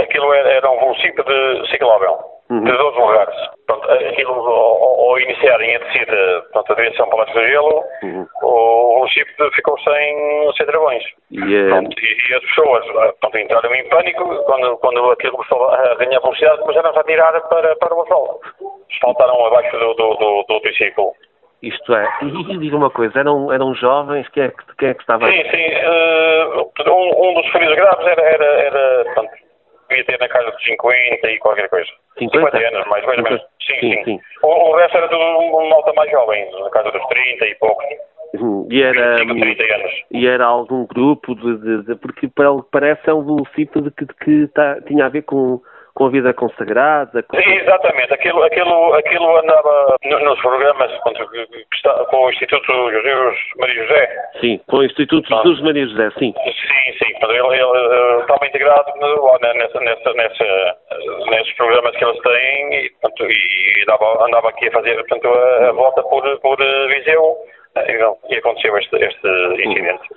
Aquilo era, era um velocípede de ciclóvel, Uhum. de 12 lugares. Portanto, aquilo, ao, ao iniciarem a descida, portanto, a direção para o Gelo, Uhum. o velocípede ficou sem, sem travões. E, eh, Pronto, e, e as pessoas pronto, entraram em pânico quando, quando aquilo começou a ganhar velocidade, começaram a tirar para, para o asfalto. Saltaram abaixo do, do, do, do triciclo. isto é, e, e diga uma coisa, eram, eram jovens, quem é que, quem é que estava Sim, sim. eh, um, um dos feridos graves era, era, era portanto, devia ter na casa de 50 e qualquer coisa. 50? anos, mais, ou menos. Sim, Sim, sim. sim. O, o resto era tudo uma malta mais jovem, na casa dos 30 e poucos. Uhum. E era, 25, 30 anos. e era algum grupo de, de- de- porque para que parece é um velocípede que, que tá- tinha a ver com, com a vida consagrada, com, Sim, exatamente. Aquilo, aquilo, aquilo andava no- nos programas com o Instituto José Maria José. sim, com o Instituto Jesus Maria José, sim. Sim, sim. Ele, ele estava integrado na- nessa, nessa, nessa, eh, nesses programas que eles têm e, portanto, e andava, andava aqui a fazer portanto, a, a volta por, por eh, Viseu e, e aconteceu este, este incidente.